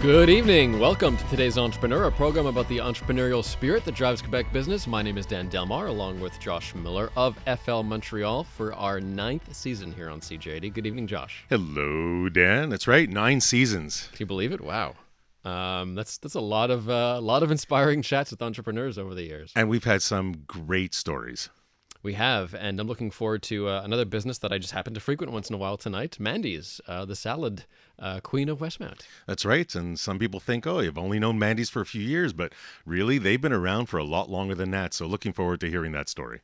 Good evening. Welcome to today's Entrepreneur, a program about the entrepreneurial spirit that drives Quebec business. My name is Dan Delmar, along with Josh Miller of FL Montreal for our ninth season here on CJAD. Good evening, Josh. Hello, Dan. That's right, nine seasons. Can you believe it? Wow. Um, that's that's a lot of uh, a lot of inspiring chats with entrepreneurs over the years, and we've had some great stories. We have, and I'm looking forward to uh, another business that I just happen to frequent once in a while tonight. Mandy's, uh, the salad uh, queen of Westmount. That's right. And some people think, oh, you've only known Mandy's for a few years, but really, they've been around for a lot longer than that. So looking forward to hearing that story.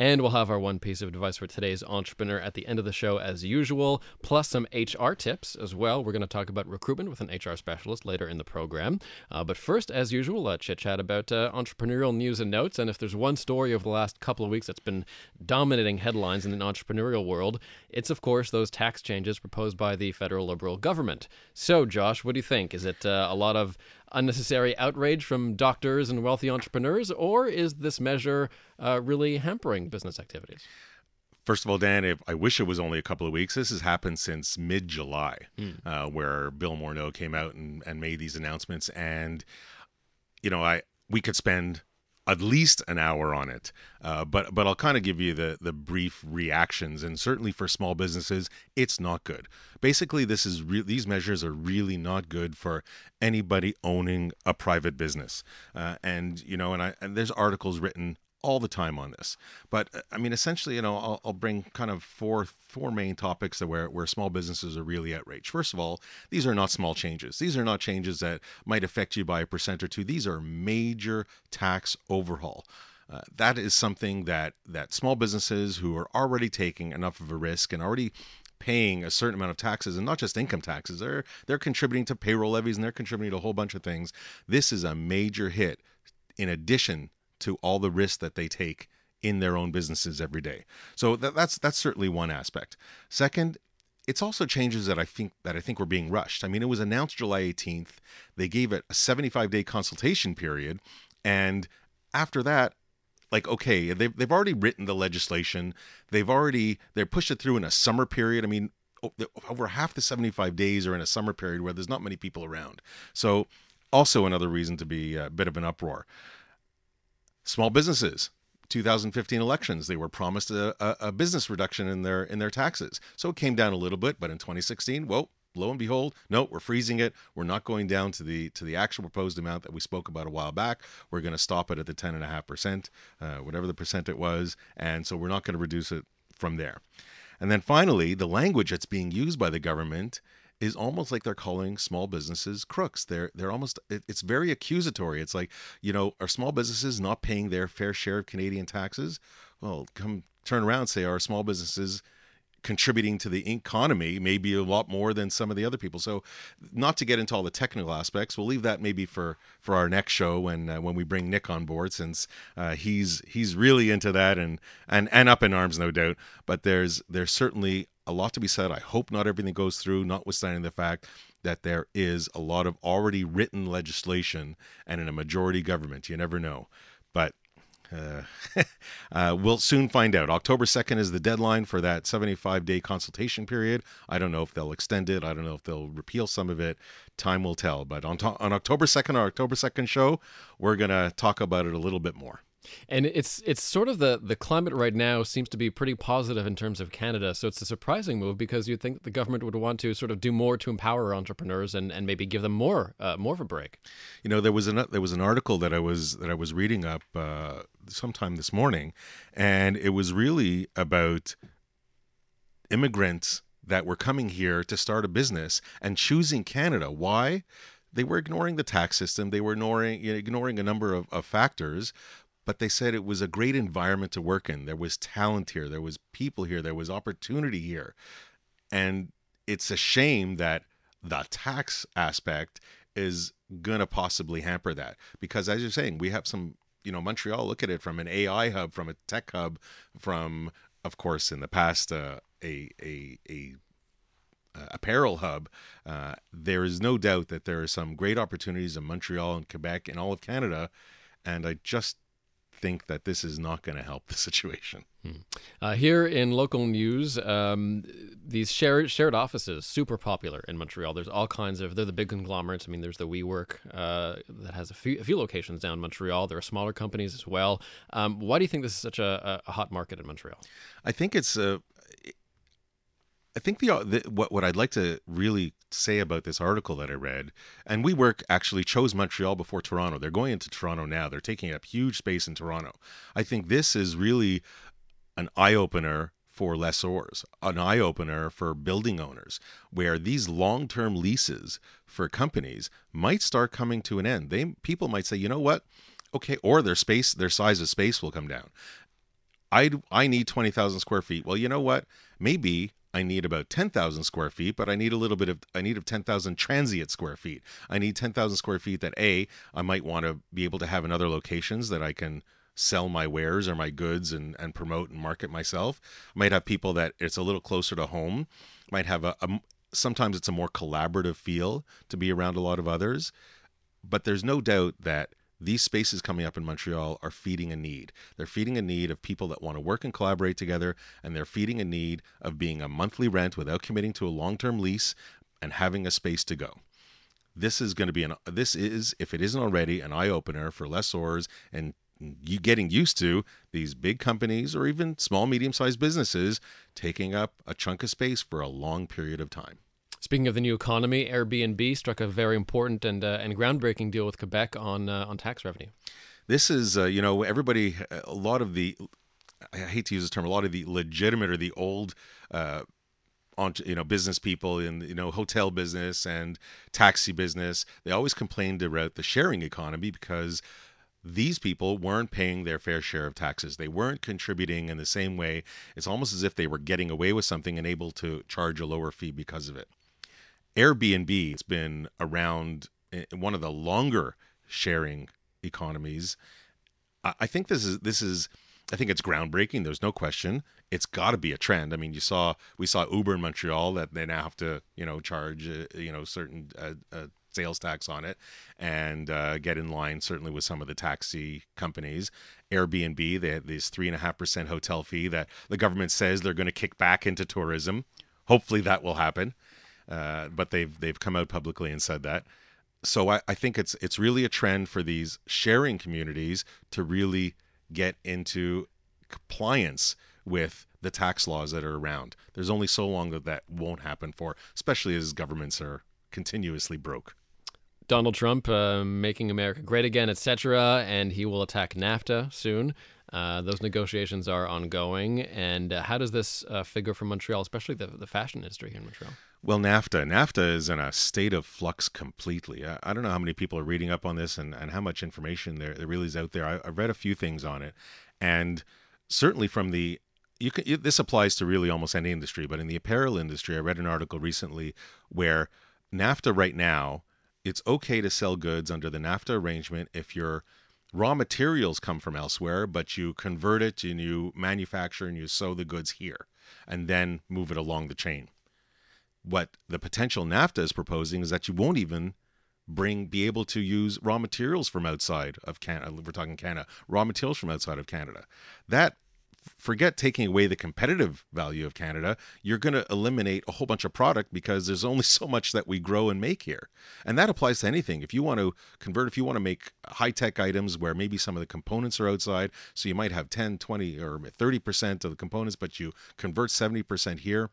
And we'll have our one piece of advice for today's entrepreneur at the end of the show, as usual, plus some HR tips as well. We're going to talk about recruitment with an HR specialist later in the program. Uh, but first, as usual, a chit chat about uh, entrepreneurial news and notes. And if there's one story over the last couple of weeks that's been dominating headlines in the entrepreneurial world, it's, of course, those tax changes proposed by the federal Liberal government. So, Josh, what do you think? Is it uh, a lot of unnecessary outrage from doctors and wealthy entrepreneurs, or is this measure uh, really hampering business activities? First of all, Dan, if, I wish it was only a couple of weeks. This has happened since mid July, mm. uh, where Bill Morneau came out and, and made these announcements. And, you know, I we could spend at least an hour on it. Uh, but but I'll kind of give you the the brief reactions, and certainly for small businesses, it's not good. Basically, this is re- these measures are really not good for anybody owning a private business. Uh, and you know, and I and there's articles written all the time on this. But uh, I mean, essentially, you know, I'll, I'll, bring kind of four four main topics that where where small businesses are really outraged. First of all, these are not small changes. These are not changes that might affect you by a percent or two. These are major tax overhaul. Uh, that is something that that small businesses who are already taking enough of a risk and already paying a certain amount of taxes and not just income taxes they're they're contributing to payroll levies and they're contributing to a whole bunch of things this is a major hit in addition to all the risks that they take in their own businesses every day. So that, that's that's certainly one aspect. Second, it's also changes that I think that I think were being rushed. I mean, it was announced July 18th. They gave it a 75 day consultation period, and after that, like okay, they've they've already written the legislation. They've already they're pushed it through in a summer period. I mean, over half the 75 days are in a summer period where there's not many people around. So also another reason to be a bit of an uproar. Small businesses, 2015 elections, they were promised a, a, a, business reduction in their in their taxes. So it came down a little bit, but in 2016, well, lo and behold, no, we're freezing it. We're not going down to the to the actual proposed amount that we spoke about a while back. We're going to stop it at the 10.5 percent, uh, whatever the percent it was, and so we're not going to reduce it from there. And then finally, the language that's being used by the government is almost like they're calling small businesses crooks. They're they're almost it's very accusatory. It's like, you know, are small businesses not paying their fair share of Canadian taxes? Well, come turn around and say are small businesses contributing to the economy maybe a lot more than some of the other people. So, not to get into all the technical aspects, we'll leave that maybe for for our next show when uh, when we bring Nick on board, since uh, he's he's really into that and and and up in arms, no doubt. But there's there's certainly a lot to be said. I hope not everything goes through, notwithstanding the fact that there is a lot of already written legislation and in a majority government. You never know. But uh, uh, we'll soon find out. October 2nd is the deadline for that 75 day consultation period. I don't know if they'll extend it. I don't know if they'll repeal some of it. Time will tell. But on, to- on October 2nd, our October 2nd show, we're going to talk about it a little bit more. And it's it's sort of the the climate right now seems to be pretty positive in terms of Canada. So it's a surprising move because you'd think the government would want to sort of do more to empower entrepreneurs and, and maybe give them more uh, more of a break. You know, there was an there was an article that I was that I was reading up uh, sometime this morning, and it was really about immigrants that were coming here to start a business and choosing Canada. Why? They were ignoring the tax system. They were ignoring you know, ignoring a number of, of factors, but they said it was a great environment to work in. There was talent here, there was people here, there was opportunity here. And it's a shame that the tax aspect is going to possibly hamper that because as you're saying, we have some you know Montreal look at it from an AI hub, from a tech hub, from of course in the past uh, a a a uh, apparel hub, uh, there is no doubt that there are some great opportunities in Montreal and Quebec and all of Canada, and I just think that this is not going to help the situation. Hmm. Uh, here in local news, um, these shared shared offices super popular in Montreal. There's all kinds of they're the big conglomerates. I mean, there's the WeWork uh, that has a few, a few locations down in Montreal. There are smaller companies as well. Um, why do you think this is such a, a hot market in Montreal? I think it's a I think the, uh, the, what what I'd like to really say about this article that I read, and WeWork actually chose Montreal before Toronto. They're going into Toronto now. They're taking up huge space in Toronto. I think this is really an eye opener for lessors, an eye opener for building owners, where these long term leases for companies might start coming to an end. They people might say, you know what, okay, or their space, their size of space will come down. I I need twenty thousand square feet. Well, you know what, maybe I need about 10,000 square feet, but I need a little bit of, I need of 10,000 transient square feet. I need 10,000 square feet that A, I might want to be able to have in other locations that I can sell my wares or my goods and, and promote and market myself. I might have people that it's a little closer to home, might have a, a sometimes it's a more collaborative feel to be around a lot of others. But there's no doubt that these spaces coming up in Montreal are feeding a need. They're feeding a need of people that want to work and collaborate together, and they're feeding a need of being a monthly rent without committing to a long-term lease and having a space to go. This is going to be an this is if it isn't already an eye opener for lessors and you getting used to these big companies or even small medium sized businesses taking up a chunk of space for a long period of time. Speaking of the new economy, Airbnb struck a very important and uh, and groundbreaking deal with Quebec on uh, on tax revenue. This is, uh, you know, everybody. A lot of the, I hate to use this term, a lot of the legitimate or the old. Uh, on you know business people in you know hotel business and taxi business they always complained about the sharing economy because these people weren't paying their fair share of taxes. They weren't contributing in the same way. It's almost as if they were getting away with something and able to charge a lower fee because of it. Airbnb has been around eh, one of the longer sharing economies. I think this is this is I think it's groundbreaking. There's no question. It's got to be a trend. I mean, you saw we saw Uber in Montreal that they now have to you know charge uh, you know certain uh, uh, sales tax on it and uh, get in line certainly with some of the taxi companies. Airbnb they have this three and a half percent hotel fee that the government says they're going to kick back into tourism. Hopefully that will happen. Uh, but they've they've come out publicly and said that. So I, I think it's it's really a trend for these sharing communities to really get into compliance with the tax laws that are around. There's only so long that that won't happen for, especially as governments are continuously broke. Donald Trump uh, making America great again, etc., and he will attack NAFTA soon. Uh, those negotiations are ongoing. And uh, how does this uh, figure for Montreal, especially the, the fashion industry here in Montreal? Well, NAFTA. NAFTA is in a state of flux completely. I, I, don't know how many people are reading up on this and, and how much information there, there really is out there. I, have read a few things on it. And certainly from the you can, this applies to really almost any industry, but in the apparel industry, I read an article recently where NAFTA right now, it's okay to sell goods under the NAFTA arrangement if your raw materials come from elsewhere, but you convert it and you manufacture and you sew the goods here and then move it along the chain what the potential NAFTA is proposing is that you won't even bring be able to use raw materials from outside of Canada. Uh, we're talking Canada, raw materials from outside of Canada. That forget taking away the competitive value of Canada, you're going to eliminate a whole bunch of product because there's only so much that we grow and make here. And that applies to anything. If you want to convert, if you want to make high tech items where maybe some of the components are outside, so you might have 10, 20, or 30% of the components, but you convert 70% here,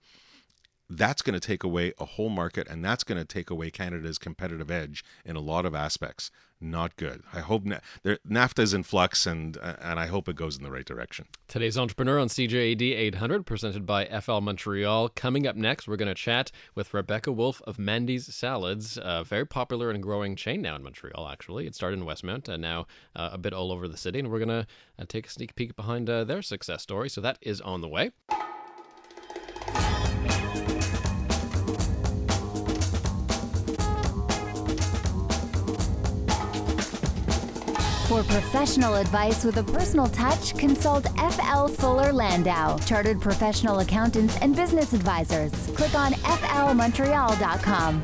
that's going to take away a whole market and that's going to take away Canada's competitive edge in a lot of aspects. Not good. I hope na- there, NAFTA is in flux and and I hope it goes in the right direction. Today's entrepreneur on CJAD 800 presented by FL Montreal. Coming up next, we're going to chat with Rebecca Wolfe of Mandy's Salads, a very popular and growing chain now in Montreal actually. It started in Westmount and now uh, a bit all over the city and we're going to uh, take a sneak peek behind uh, their success story. So that is on the way. For professional advice with a personal touch, consult FL Fuller Landau, Chartered Professional Accountants and Business Advisors. Click on flmontreal.com.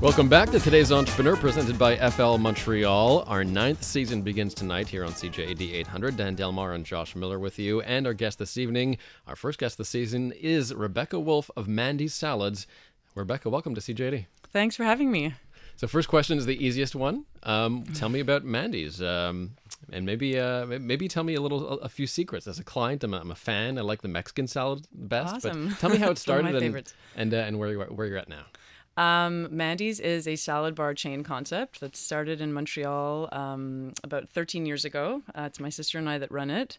Welcome back to today's Entrepreneur, presented by FL Montreal. Our ninth season begins tonight here on CJAD 800. Dan Delmar and Josh Miller with you. And our guest this evening, our first guest this season, is Rebecca Wolfe of Mandy's Salads. Rebecca, welcome to CJAD. Thanks for having me. So, first question is the easiest one. Um, tell me about Mandy's, um, and maybe uh, maybe tell me a little a few secrets. As a client, I'm a, I'm a fan. I like the Mexican salad best. Awesome. But tell me how it It's one of started and and, uh, and where you are, where you're at now. Um, Mandy's is a salad bar chain concept that started in Montreal um, about 13 years ago. Uh, it's my sister and I that run it.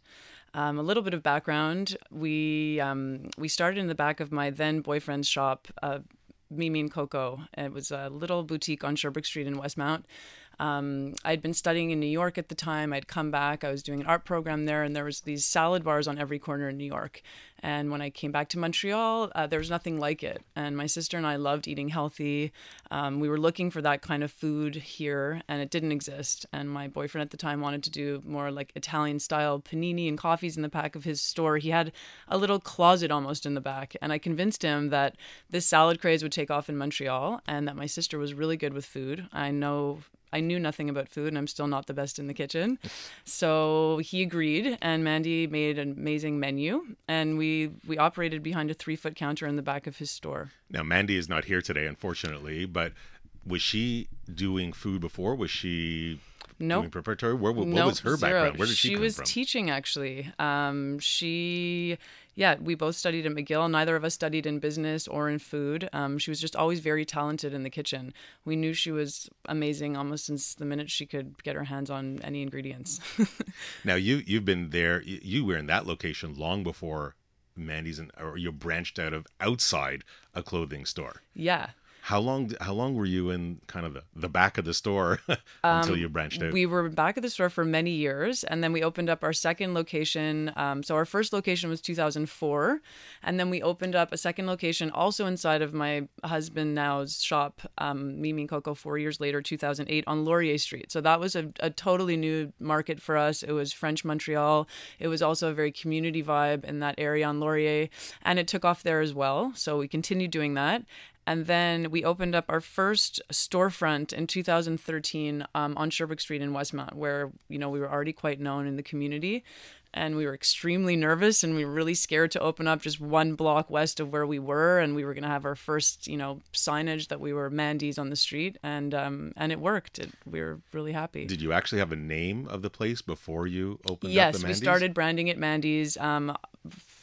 Um, a little bit of background: we um, we started in the back of my then boyfriend's shop, uh, Mimi and Coco. It was a little boutique on Sherbrooke Street in Westmount. Um, I'd been studying in New York at the time. I'd come back. I was doing an art program there, and there was these salad bars on every corner in New York. And when I came back to Montreal, uh, there was nothing like it. And my sister and I loved eating healthy. Um, we were looking for that kind of food here, and it didn't exist. And my boyfriend at the time wanted to do more like Italian style panini and coffees in the back of his store. He had a little closet almost in the back. And I convinced him that this salad craze would take off in Montreal and that my sister was really good with food. I know I knew nothing about food and I'm still not the best in the kitchen. So he agreed and Mandy made an amazing menu and we we operated behind a 3-foot counter in the back of his store. Now, Mandy is not here today, unfortunately, but was she doing food before? Was she Nope. doing preparatory? Where, what Nope, was her zero. background? Where did she, she come was from? teaching actually. Um, she, yeah, we both studied at McGill. Neither of us studied in business or in food. Um, she was just always very talented in the kitchen. We knew she was amazing almost since the minute she could get her hands on any ingredients. now, you you've been there. You were in that location long before Mandy's, and or you branched out of outside a clothing store. yeah. How long? How long were you in kind of the, the back of the store until you branched out? Um, We were back at the store for many years, and then we opened up our second location. Um, so our first location was 2004, and then we opened up a second location also inside of my husband now's shop, um, Mimi and Coco, four years later, 2008, on Laurier Street. So that was a, a totally new market for us. It was French Montreal. It was also a very community vibe in that area on Laurier, and it took off there as well. So we continued doing that. And then we opened up our first storefront in 2013 um, on Sherbrooke Street in Westmount, where you know we were already quite known in the community, and we were extremely nervous and we were really scared to open up just one block west of where we were, and we were going to have our first you know signage that we were Mandy's on the street, and um, and it worked. It, we were really happy. Did you actually have a name of the place before you opened up Yes, we started branding it Mandy's. Um,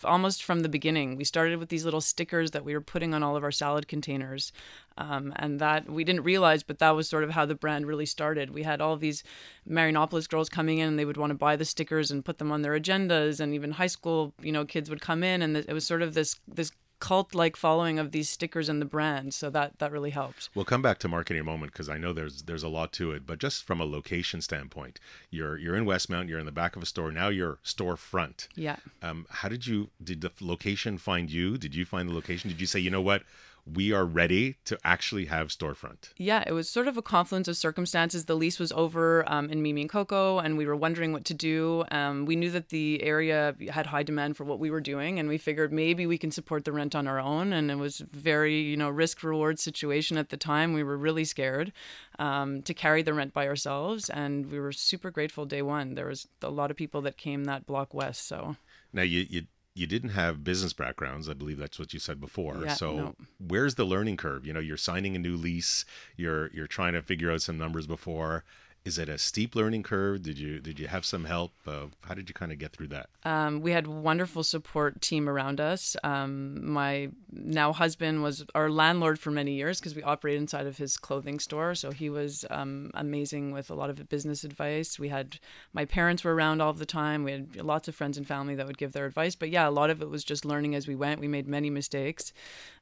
almost from the beginning. We started with these little stickers that we were putting on all of our salad containers. Um, and that we didn't realize, but that was sort of how the brand really started. We had all these Marianopolis girls coming in and they would want to buy the stickers and put them on their agendas. And even high school, you know, kids would come in and it was sort of this, this cult like following of these stickers and the brand. So that, that really helped. We'll come back to marketing in a moment because I know there's there's a lot to it. But just from a location standpoint, you're you're in Westmount, you're in the back of a store. Now you're storefront. Yeah. Um, how did you did the location find you? Did you find the location? Did you say, you know what, we are ready to actually have storefront? Yeah, it was sort of a confluence of circumstances. The lease was over um, in Mimi and Coco, and we were wondering what to do. Um, we knew that the area had high demand for what we were doing, and we figured maybe we can support the rent on our own. And it was very, you know, risk reward situation at the time. We were really scared um, to carry the rent by ourselves, and we were super grateful day one. There was a lot of people that came that block west, so Now you you you didn't have business backgrounds. I believe that's what you said before. Yeah, so no. where's the learning curve? You know, you're signing a new lease. You're you're trying to figure out some numbers before. Is it a steep learning curve? Did you did you have some help? Uh, how did you kind of get through that? Um, we had wonderful support team around us. Um, my now husband was our landlord for many years because we operated inside of his clothing store. So he was um, amazing with a lot of business advice. We had my parents were around all the time. We had lots of friends and family that would give their advice. But yeah, a lot of it was just learning as we went. We made many mistakes,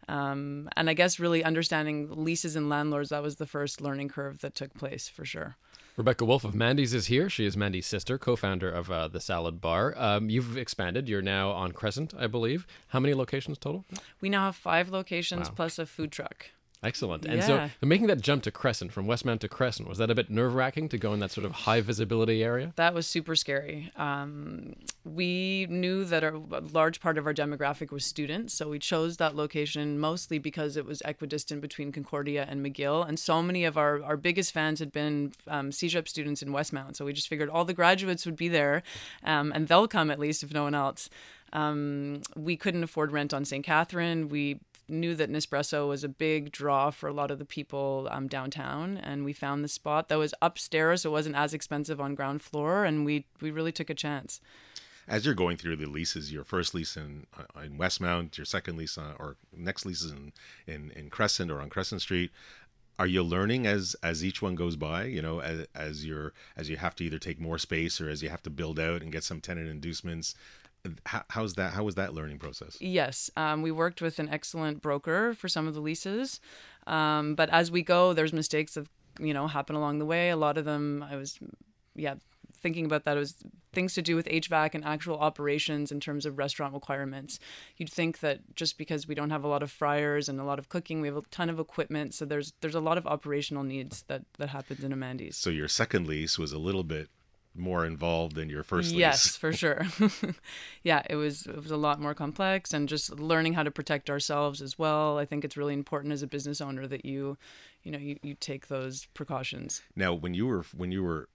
um, and I guess really understanding leases and landlords. That was the first learning curve that took place for sure. Rebecca Wolfe of Mandy's is here. She is Mandy's sister, co-founder of uh, the Salad Bar. Um, you've expanded. You're now on Crescent, I believe. How many locations total? We now have five locations Wow. plus a food truck. Excellent. And so making that jump to Crescent, from Westmount to Crescent, was that a bit nerve wracking to go in that sort of high visibility area? That was super scary. Um, we knew that our, a large part of our demographic was students, so we chose that location mostly because it was equidistant between Concordia and McGill, and so many of our, our biggest fans had been um, CEGEP students in Westmount, so we just figured all the graduates would be there, um, and they'll come at least if no one else. Um, we couldn't afford rent on St. Catherine. We knew that Nespresso was a big draw for a lot of the people um, downtown, and we found the spot that was upstairs. So it wasn't as expensive on ground floor, and we we really took a chance. As you're going through the leases, your first lease in uh, in Westmount, your second lease on, or next leases in, in in Crescent or on Crescent Street, are you learning as as each one goes by? You know, as, as you're as you have to either take more space or as you have to build out and get some tenant inducements. How, how's that? How was that learning process? Yes, um, we worked with an excellent broker for some of the leases, um, but as we go, there's mistakes that you know happen along the way. A lot of them, I was, yeah, thinking about that. It was things to do with HVAC and actual operations in terms of restaurant requirements. You'd think that just because we don't have a lot of fryers and a lot of cooking, we have a ton of equipment, so there's there's a lot of operational needs that that happens in a Mandy's. So your second lease was a little bit more involved than your first yes lease. for sure yeah it was it was a lot more complex and just learning how to protect ourselves as well i think it's really important as a business owner that you you know you, you take those precautions Now, when you were when you were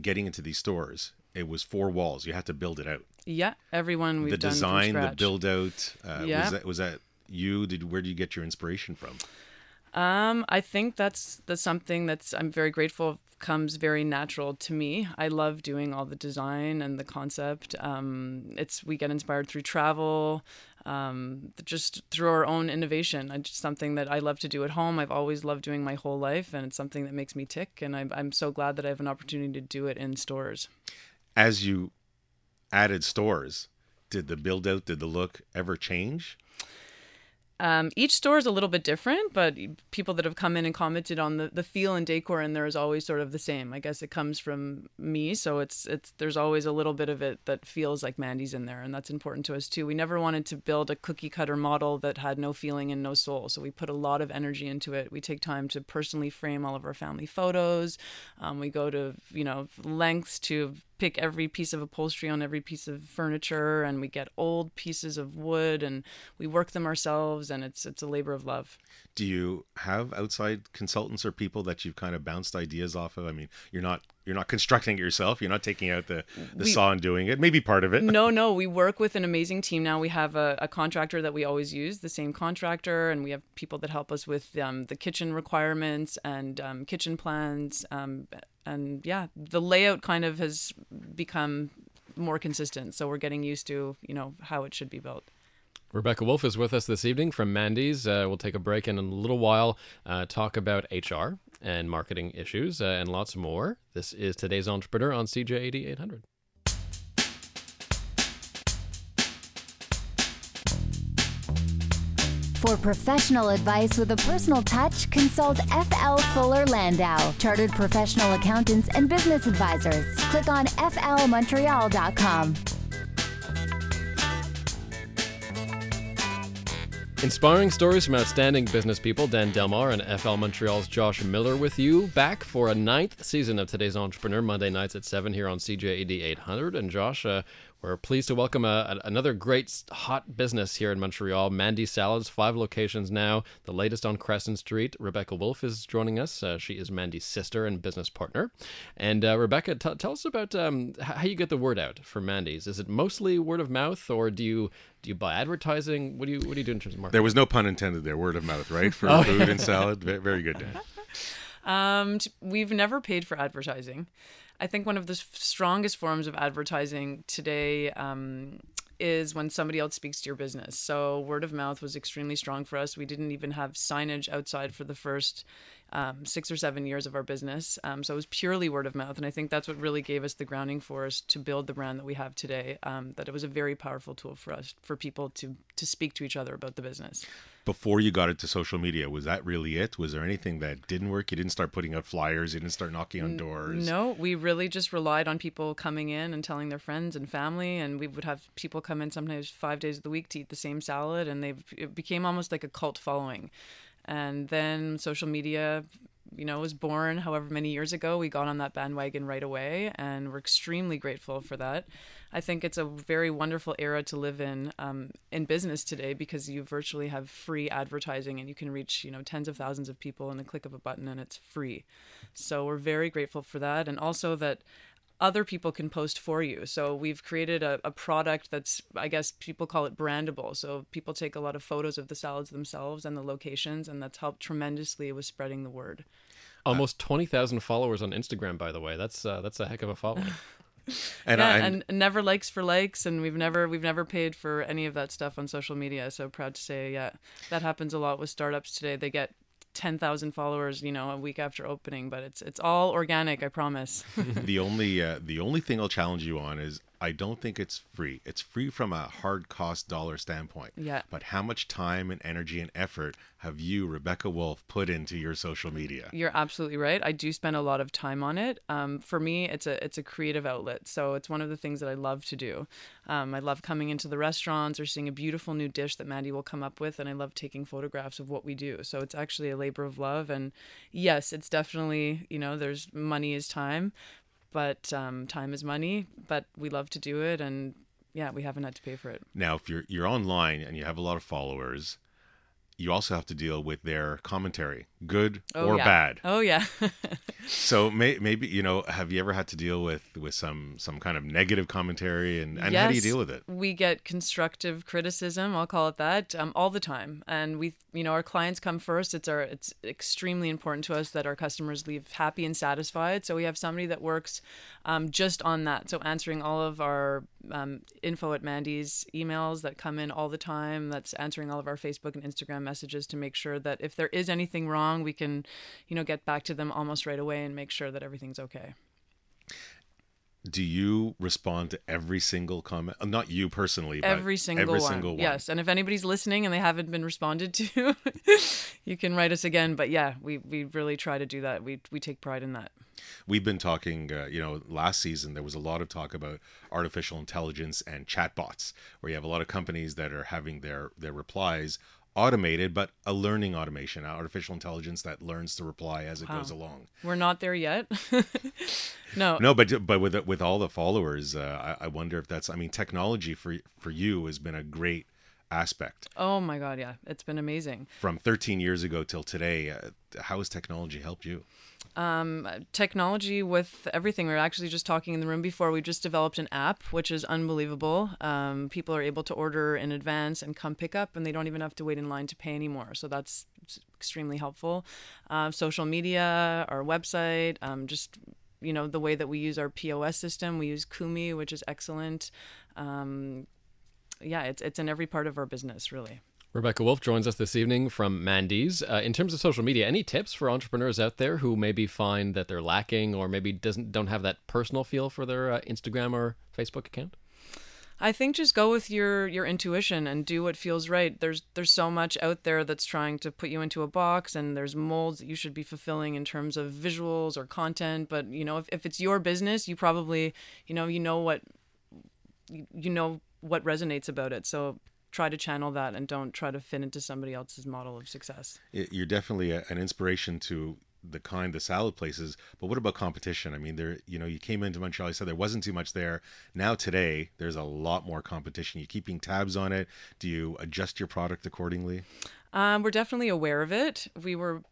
getting into these stores, it was four walls. You had to build it out. yeah everyone we've the design, the build out. Uh, Yeah. Was that was that you? Did where did you get your inspiration from? Um, I think that's that's something that's I'm very grateful comes very natural to me. I love doing all the design and the concept. Um, it's we get inspired through travel, um, just through our own innovation. It's just something that I love to do at home. I've always loved doing my whole life, and it's something that makes me tick. And I'm I'm so glad that I have an opportunity to do it in stores. As you added stores, did the build out, did the look ever change? Um, each store is a little bit different, but people that have come in and commented on the, the feel and decor in there is always sort of the same. I guess it comes from me, so it's it's there's always a little bit of it that feels like Mandy's in there, and that's important to us too. We never wanted to build a cookie cutter model that had no feeling and no soul, so we put a lot of energy into it. We take time to personally frame all of our family photos. Um, we go to you know lengths to pick every piece of upholstery on every piece of furniture and we get old pieces of wood and we work them ourselves and it's it's a labor of love Do you have outside consultants or people that you've kind of bounced ideas off of? I mean, you're not you're not constructing it yourself. You're not taking out the the We- saw and doing it. Maybe part of it. no no we work with an amazing team now we have a, a contractor that we always use the same contractor and we have people that help us with um, the kitchen requirements and um, kitchen plans um, and yeah the layout kind of has become more consistent so we're getting used to you know how it should be built Rebecca Wolfe is with us this evening from Mandy's. Uh, we'll take a break in a little while uh, talk about HR and marketing issues uh, and lots more. This is today's entrepreneur on CJAD For professional advice with a personal touch, consult FL Fuller Landau, Chartered Professional Accountants and Business Advisors. Click on flmontreal.com. Inspiring stories from outstanding business people, Dan Delmar and FL Montreal's Josh Miller with you, back for a ninth season of today's Entrepreneur, Monday nights at 7 here on CJAD 800. And Josh, uh, we're pleased to welcome a, a- another great hot business here in Montreal, Mandy Salads, five locations now, the latest on Crescent Street. Rebecca Wolfe is joining us. Uh, she is Mandy's sister and business partner. And uh, Rebecca, t- tell us about um, h- how you get the word out for Mandy's. Is it mostly word of mouth, or do you do you buy advertising? What do you what do you do in terms of marketing? There was no pun intended there. Word of mouth, right? For Oh, food and salad. Very good, Dan. Um, t- we've never paid for advertising. I think one of the strongest forms of advertising today um, is when somebody else speaks to your business. So word of mouth was extremely strong for us. We didn't even have signage outside for the first um, six or seven years of our business. Um, so it was purely word of mouth, and I think that's what really gave us the grounding for us to build the brand that we have today. Um, that it was a very powerful tool for us for people to to speak to each other about the business. Before you got into social media, was that really it? Was there anything that didn't work? You didn't start putting out flyers. You didn't start knocking on doors. No, we really just relied on people coming in and telling their friends and family, and we would have people come in sometimes five days of the week to eat the same salad, and they it became almost like a cult following. And then social media you know, was born however many years ago. We got on that bandwagon right away, and we're extremely grateful for that. I think it's a very wonderful era to live in um, in business today because you virtually have free advertising and you can reach you know tens of thousands of people in the click of a button and it's free. So we're very grateful for that, and also that other people can post for you. So we've created a, a, product that's, I guess people call it brandable. So people take a lot of photos of the salads themselves and the locations, and that's helped tremendously with spreading the word. Almost twenty thousand followers on Instagram, by the way. That's uh, that's a heck of a following. and yeah, and never likes for likes, and we've never we've never paid for any of that stuff on social media. So proud to say, yeah, that happens a lot with startups today. They get 10,000 followers, you know, a week after opening, but it's it's all organic, I promise. the only uh, the only thing I'll challenge you on is I don't think it's free. It's free from a hard cost dollar standpoint. Yeah. But how much time and energy and effort have you, Rebecca Wolfe, put into your social media? You're absolutely right. I do spend a lot of time on it. Um, for me, it's a it's a creative outlet. So it's one of the things that I love to do. Um, I love coming into the restaurants or seeing a beautiful new dish that Mandy will come up with, and I love taking photographs of what we do. So it's actually a labor of love. And yes, it's definitely you know there's money is time, but um, time is money. But we love to do it, and yeah, we haven't had to pay for it. Now, if you're you're online and you have a lot of followers, you also have to deal with their commentary, good oh, or yeah. bad. Oh yeah. so may, maybe you know, have you ever had to deal with with some some kind of negative commentary, and, and yes, how do you deal with it? We get constructive criticism. I'll call it that um, all the time, and we, you know, our clients come first. It's our it's extremely important to us that our customers leave happy and satisfied. So we have somebody that works um, just on that. So answering all of our um, info at Mandy's emails that come in all the time. That's answering all of our Facebook and Instagram messages to make sure that if there is anything wrong, we can, you know, get back to them almost right away and make sure that everything's okay. Do you respond to every single comment? Uh, not you personally, every single every one. single one. Yes, and if anybody's listening and they haven't been responded to, you can write us again. But yeah, we we really try to do that. We we take pride in that. We've been talking, uh, you know, last season there was a lot of talk about artificial intelligence and chatbots, where you have a lot of companies that are having their their replies automated, but a learning automation, artificial intelligence that learns to reply as it wow. goes along. We're not there yet. no, no, but but with with all the followers, uh, I, I wonder if that's. I mean, technology for for you has been a great aspect. Oh my God, yeah, it's been amazing. From 13 years ago till today, uh, how has technology helped you? Um, technology with everything. We were actually just talking in the room before. We just developed an app, which is unbelievable. Um, people are able to order in advance and come pick up, and they don't even have to wait in line to pay anymore. So that's extremely helpful. Uh, social media, our website, um, just you know the way that we use our POS system. We use Kumi, which is excellent. Um, yeah, it's it's in every part of our business, really. Rebecca Wolfe joins us this evening from Mandy's. Uh, in terms of social media, any tips for entrepreneurs out there who maybe find that they're lacking or maybe doesn't don't have that personal feel for their uh, Instagram or Facebook account? I think just go with your your intuition and do what feels right. There's there's so much out there that's trying to put you into a box and there's molds that you should be fulfilling in terms of visuals or content, but you know, if, if it's your business, you probably, you know, you know what you, you know what resonates about it. So try to channel that and don't try to fit into somebody else's model of success. You're definitely a, an inspiration to the kind the salad places but what about competition? I mean there you know you came into montreal you said there wasn't too much there. Now today there's a lot more competition. You keeping tabs on it? Do you adjust your product accordingly? Um, we're definitely aware of it. We were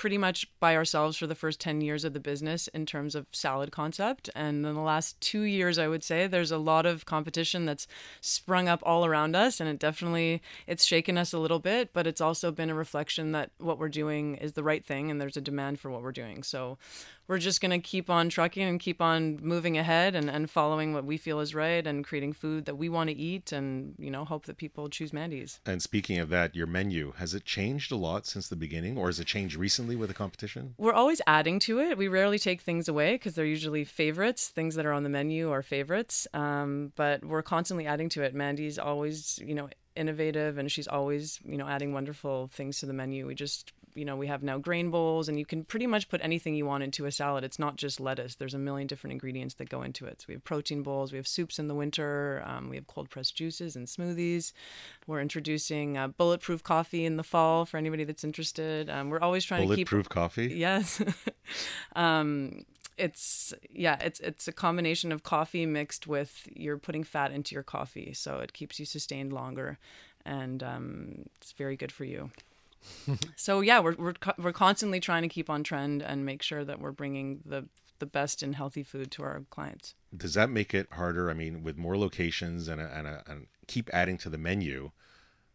pretty much by ourselves for the first 10 years of the business in terms of salad concept. And in the last two years i would say there's a lot of competition that's sprung up all around us and it definitely it's shaken us a little bit but it's also been a reflection that what we're doing is the right thing and there's a demand for what we're doing. So we're just going to keep on trucking and keep on moving ahead and, and following what we feel is right and creating food that we want to eat and you know hope that people choose mandy's. And speaking of that your menu has it changed a lot since the beginning or has it changed recently with the competition? We're always adding to it. We rarely take things away because they're usually favorites. Things that are on the menu are favorites. Um, but we're constantly adding to it. Mandy's always you know innovative and she's always you know adding wonderful things to the menu we just you know, we have now grain bowls, and you can pretty much put anything you want into a salad. It's not just lettuce. There's a million different ingredients that go into it. So we have protein bowls, we have soups in the winter, um, we have cold pressed juices and smoothies. We're introducing uh, bulletproof coffee in the fall for anybody that's interested. Um, we're always trying to keep Bulletproof coffee. Yes. um, it's yeah, it's it's a combination of coffee mixed with you're putting fat into your coffee, so it keeps you sustained longer, and um, it's very good for you. so yeah, we're we're co- we're constantly trying to keep on trend and make sure that we're bringing the the best in healthy food to our clients. Does that make it harder? I mean, with more locations and a, and, a, and keep adding to the menu,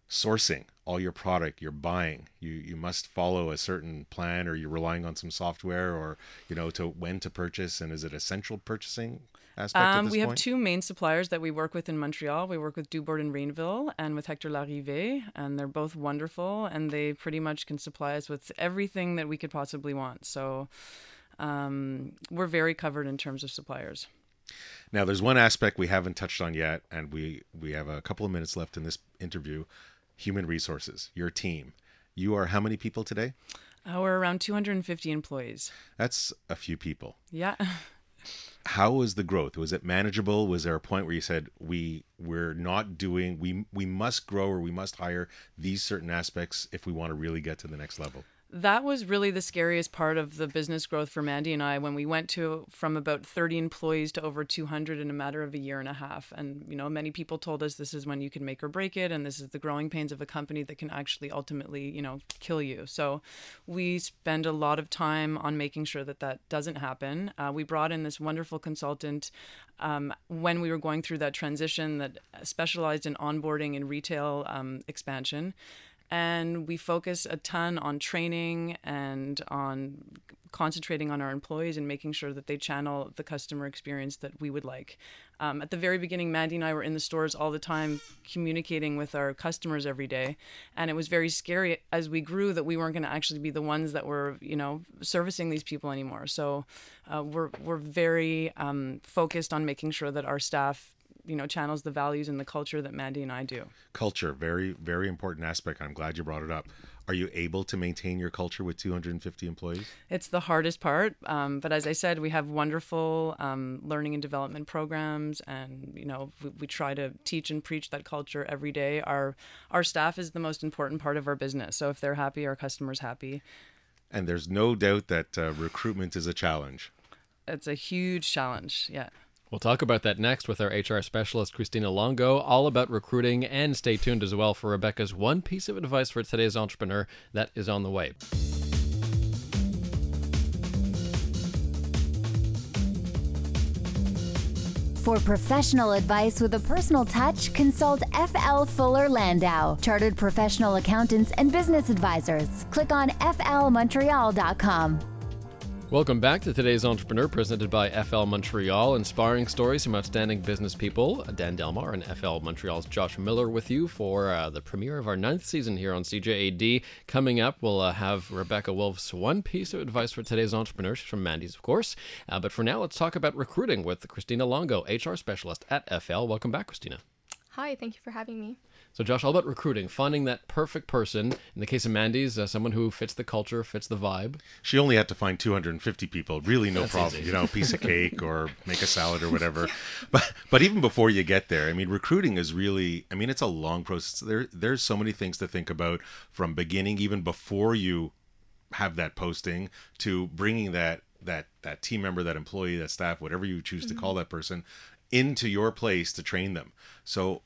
sourcing all your product you're buying you you must follow a certain plan or you're relying on some software or you know to when to purchase and is it essential purchasing aspect at Um, we have two main suppliers that we work with in Montreal. We work with Dubord and Rainville and with Hector Larrivée, and they're both wonderful. And they pretty much can supply us with everything that we could possibly want. So um, we're very covered in terms of suppliers. Now, there's one aspect we haven't touched on yet, and we we have a couple of minutes left in this interview. Human resources, your team. You are how many people today? Uh, we're around 250 employees. That's a few people. Yeah. How was the growth? Was it manageable? Was there a point where you said we we're not doing we we must grow or we must hire these certain aspects if we want to really get to the next level? That was really the scariest part of the business growth for Mandy and I when we went to from about 30 employees to over 200 in a matter of a year and a half. And you know, many people told us this is when you can make or break it, and this is the growing pains of a company that can actually ultimately, you know, kill you. So we spend a lot of time on making sure that that doesn't happen. Uh, we brought in this wonderful consultant um, when we were going through that transition that specialized in onboarding and retail um, expansion and we focus a ton on training and on concentrating on our employees and making sure that they channel the customer experience that we would like. Um, at the very beginning, Mandy and I were in the stores all the time communicating with our customers every day. And it was very scary as we grew that we weren't going to actually be the ones that were, you know, servicing these people anymore. So uh, we're, we're very um, focused on making sure that our staff you know channels the values and the culture that Mandy and I do. Culture, very very important aspect. I'm glad you brought it up. Are you able to maintain your culture with 250 employees? It's the hardest part, um, but as I said, we have wonderful um, learning and development programs, and you know we, we try to teach and preach that culture every day. Our our staff is the most important part of our business, so if they're happy, our customers happy. And there's no doubt that uh, recruitment is a challenge. It's a huge challenge. Yeah. We'll talk about that next with our HR specialist, Christina Longo, all about recruiting. And stay tuned as well for Rebecca's one piece of advice for today's entrepreneur that is on the way. For professional advice with a personal touch, consult FL Fuller Landau, Chartered Professional Accountants and Business Advisors. Click on flmontreal.com. Welcome back to today's Entrepreneur, presented by FL Montreal. Inspiring stories from outstanding business people. Dan Delmar and FL Montreal's Josh Miller with you for uh, the premiere of our ninth season here on CJAD. Coming up, we'll uh, have Rebecca Wolfe's one piece of advice for today's entrepreneur. She's from Mandy's, of course. Uh, but for now, let's talk about recruiting with Christina Longo, HR specialist at FL. Welcome back, Christina. Hi, thank you for having me. So, Josh, all about recruiting, finding that perfect person. In the case of Mandy's, uh, someone who fits the culture, fits the vibe. She only had to find 250 people. Really, no That's problem. easy. You know, piece of cake or make a salad or whatever. But but even before you get there, I mean, recruiting is really. I mean, it's a long process. There there's so many things to think about from beginning, even before you have that posting, to bringing that that that team member, that employee, that staff, whatever you choose to call that person, into your place to train them. So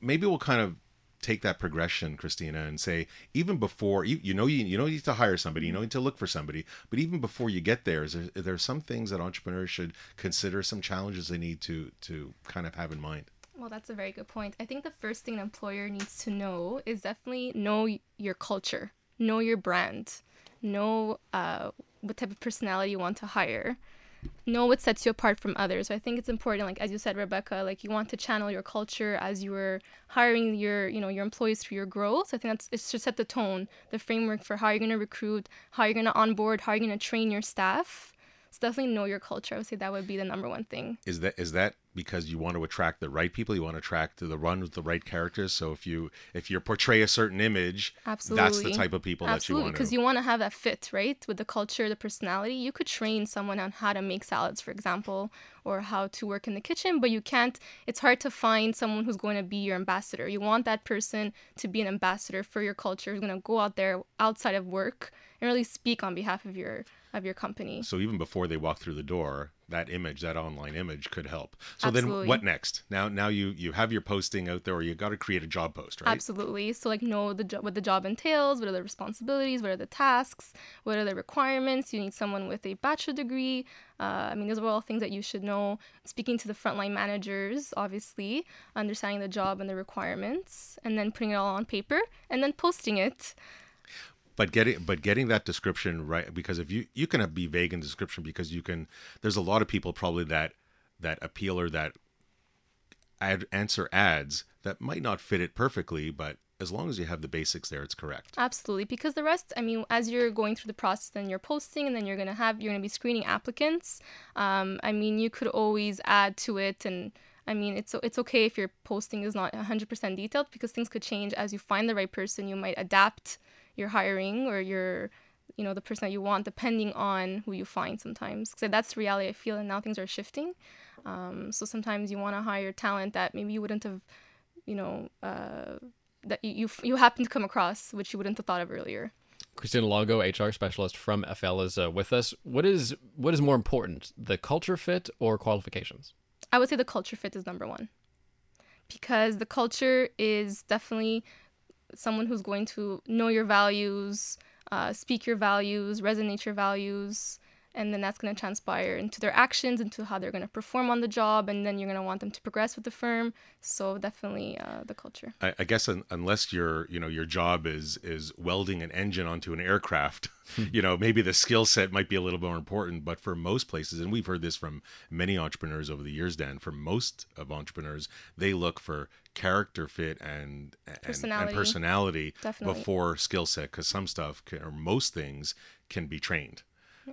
maybe we'll kind of take that progression christina and say even before you, you know you, you don't need to hire somebody you don't need to look for somebody but even before you get there is there, are there some things that entrepreneurs should consider some challenges they need to to kind of have in mind Well, that's a very good point. I think the first thing an employer needs to know is definitely know your culture, know your brand, know uh, what type of personality you want to hire, know what sets you apart from others. So I think it's important, like as you said, Rebecca, like you want to channel your culture as you were hiring your, you know, your employees for your growth. I think that's it's to set the tone, the framework for how you're gonna recruit, how you're gonna onboard, how you're gonna train your staff. So definitely know your culture. I would say that would be the number one thing. is that is that because you want to attract the right people. You want to attract the run with the right characters. So if you if you portray a certain image, Absolutely. that's the type of people Absolutely, that you want because you want to have that fit, right? With the culture, the personality. You could train someone on how to make salads, for example, or how to work in the kitchen, but you can't. It's hard to find someone who's going to be your ambassador. You want that person to be an ambassador for your culture, who's going to go out there outside of work and really speak on behalf of your of your company. so even before they walk through the door, that image, that online image, could help. So then, what next? Now, now you you have your posting out there, or you got to create a job post, right? Absolutely. So like know the jo- what the job entails, what are the responsibilities, what are the tasks, what are the requirements. You need someone with a bachelor degree. Uh, I mean, those are all things that you should know. Speaking to the frontline managers, obviously, understanding the job and the requirements, and then putting it all on paper and then posting it. But getting but getting that description right because if you you can be vague in description because you can there's a lot of people probably that that appeal or that ad, answer ads that might not fit it perfectly but as long as you have the basics there it's correct Absolutely, because the rest, I mean, as you're going through the process, then you're posting, and then you're gonna have you're gonna be screening applicants. Um, I mean, you could always add to it, and I mean, it's it's okay if your posting is not 100% detailed because things could change as you find the right person. You might adapt your hiring or your you know the person that you want depending on who you find sometimes so that's the reality i feel and now things are shifting um, so sometimes you want to hire talent that maybe you wouldn't have you know uh, that you, you you happen to come across which you wouldn't have thought of earlier Christina Longo, HR specialist from FL, is uh, with us. What is what is more important, the culture fit or qualifications? I would say the culture fit is number one because the culture is definitely someone who's going to know your values, uh, speak your values, resonate your values, and then that's going to transpire into their actions, into how they're going to perform on the job, and then you're going to want them to progress with the firm. So definitely uh, the culture. I, I guess un, unless your you know your job is is welding an engine onto an aircraft, you know maybe the skill set might be a little more important. But for most places, and we've heard this from many entrepreneurs over the years, Dan. For most of entrepreneurs, they look for character fit and and- and Personality. personality Definitely. before skill set because some stuff can, or most things can be trained.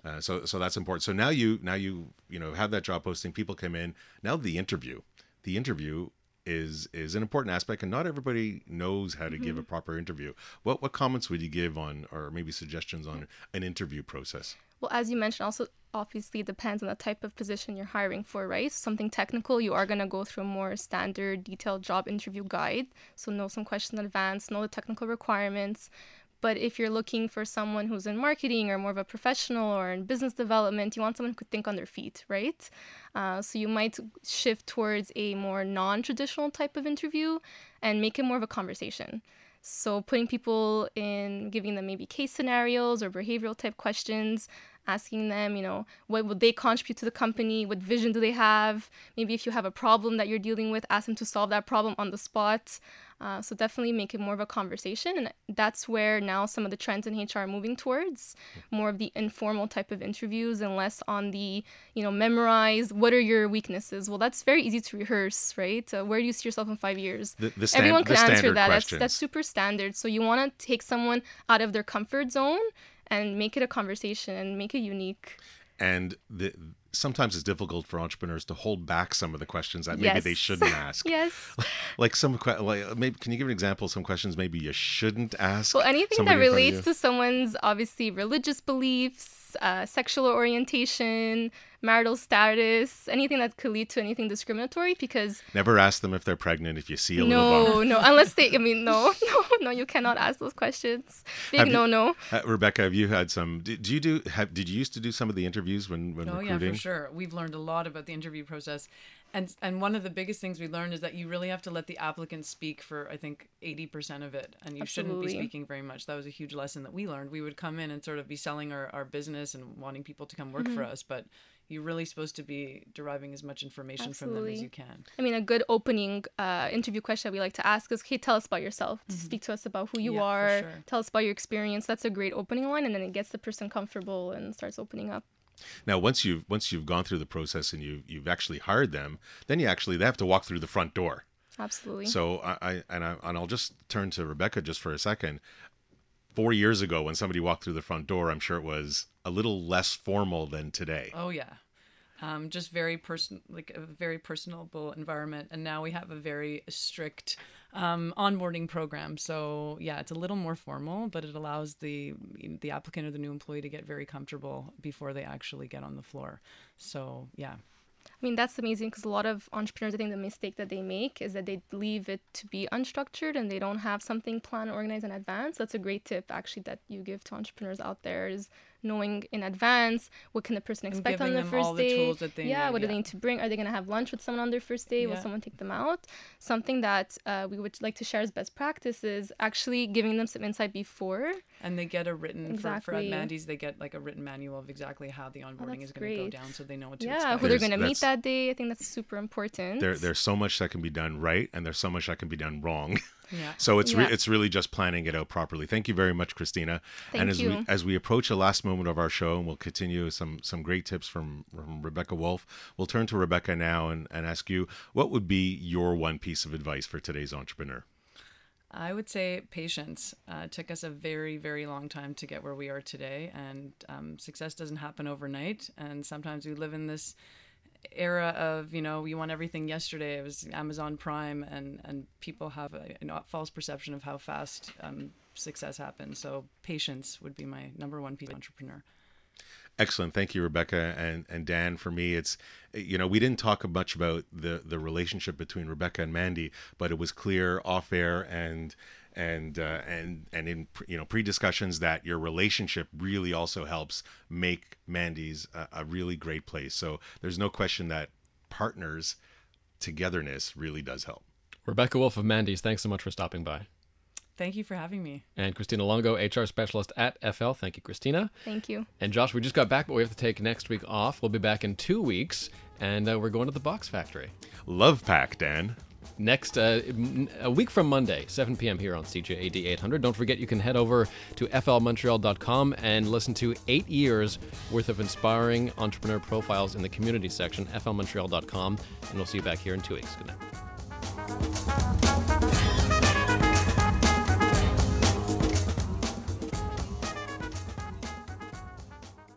Uh, so so that's important. So now you now you you know have that job posting. People come in. Now the interview. The interview is is an important aspect, and not everybody knows how to give a proper interview. What what comments would you give on, or maybe suggestions on an interview process? Well, as you mentioned, also obviously depends on the type of position you're hiring for, right? Something technical, you are going to go through a more standard, detailed job interview guide. So, know some questions in advance, know the technical requirements. But if you're looking for someone who's in marketing or more of a professional or in business development, you want someone who could think on their feet, right? Uh, so you might shift towards a more non traditional type of interview and make it more of a conversation. So putting people in, giving them maybe case scenarios or behavioral type questions, asking them, you know, what would they contribute to the company? What vision do they have? Maybe if you have a problem that you're dealing with, ask them to solve that problem on the spot. Uh, so definitely make it more of a conversation, and that's where now some of the trends in HR are moving towards more of the informal type of interviews and less on the, you know, memorize. What are your weaknesses? Well, that's very easy to rehearse, right? Uh, where do you see yourself in five years? The, the stan- Everyone can answer that. That's that's super standard. So you want to take someone out of their comfort zone and make it a conversation and make it unique. and the, sometimes it's difficult for entrepreneurs to hold back some of the questions that maybe they shouldn't ask. Yes. Like some like maybe can you give an example of some questions maybe you shouldn't ask? Well, anything that somebody in front of relates to someone's obviously religious beliefs, uh, sexual orientation, marital status, anything that could lead to anything discriminatory. Because Never ask them if they're pregnant if you see a little no, no, unless they, I mean, no, no, no, you cannot ask those questions. Big Have you- no, no. Uh, Rebecca, have you had some? Do, do you do? Have, did you used to do some of the interviews when when Oh recruiting? yeah, for sure. We've learned a lot about the interview process, and and one of the biggest things we learned is that you really have to let the applicant speak for I think eighty percent of it, and you shouldn't be speaking very much. That was a huge lesson that we learned. We would come in and sort of be selling our, our business and wanting people to come work Mm-hmm. for us, but you're really supposed to be deriving as much information from them as you can. I mean, a good opening uh, interview question that we like to ask is, "Okay, tell us about yourself. Speak to us about who you Mm-hmm. Yeah, are. sure. Tell us about your experience." That's a great opening line, and then it gets the person comfortable and starts opening up. Now, once you've once you've gone through the process and you you've actually hired them, then you actually they have to walk through the front door. Absolutely. So I, I and I and I'll just turn to Rebecca just for a second. Four years ago, when somebody walked through the front door, I'm sure it was a little less formal than today. Oh yeah. um, just very person like a very personable environment and now we have a very strict um, onboarding program so yeah it's a little more formal but it allows the the applicant or the new employee to get very comfortable before they actually get on the floor so yeah I mean, that's amazing because a lot of entrepreneurs, I think the mistake that they make is that they leave it to be unstructured and they don't have something planned, organized in advance. That's a great tip, actually, that you give to entrepreneurs out there is knowing in advance what can the person expect on the first day. The yeah, need, what yeah. do they need to bring? Are they going to have lunch with someone on their first day? Will someone take them out? Something that uh, we would like to share as best practices, actually giving them some insight before. and they get a written for, for Exactly. at Mandy's they get like a written manual of exactly how the onboarding that's is going to go down so they know what to Yeah, expect who they're going to meet that day. I think that's super important. There, there's so much that can be done right, and there's so much that can be done wrong. yeah So it's re- it's really just planning it out properly. Thank you very much, Christina. Thank and as we as we approach the last moment of our show, and we'll continue some some great tips from, from Rebecca Wolfe. We'll turn to Rebecca now and, and ask you what would be your one piece of advice for today's entrepreneur. I would say patience. Uh, it took us a very, very long time to get where we are today, and um, success doesn't happen overnight. And sometimes we live in this era of you know you want everything yesterday. It was Amazon Prime, and and people have a, false perception of how fast um, success happens. So patience would be my number one piece entrepreneur. Excellent. Thank you, Rebecca and, and Dan. For me, it's, you know, we didn't talk much about the, the relationship between Rebecca and Mandy, but it was clear off air and, and, uh, and, and in, you know, pre discussions that your relationship really also helps make Mandy's a, a really great place. So there's no question that partners togetherness really does help. Rebecca Wolfe of Mandy's, thanks so much for stopping by. Thank you for having me. And Christina Longo, HR specialist at FL. Thank you, Christina. Thank you. And Josh, we just got back, but we have to take next week off. We'll be back in two weeks, and uh, we're going to the Box Factory. Love Pack, Dan. Next, uh, a week from Monday, 7 p.m. here on CJAD 800. Don't forget, you can head over to flmontreal.com and listen to eight years worth of inspiring entrepreneur profiles in the community section, flmontreal.com. And we'll see you back here in two weeks. Good night.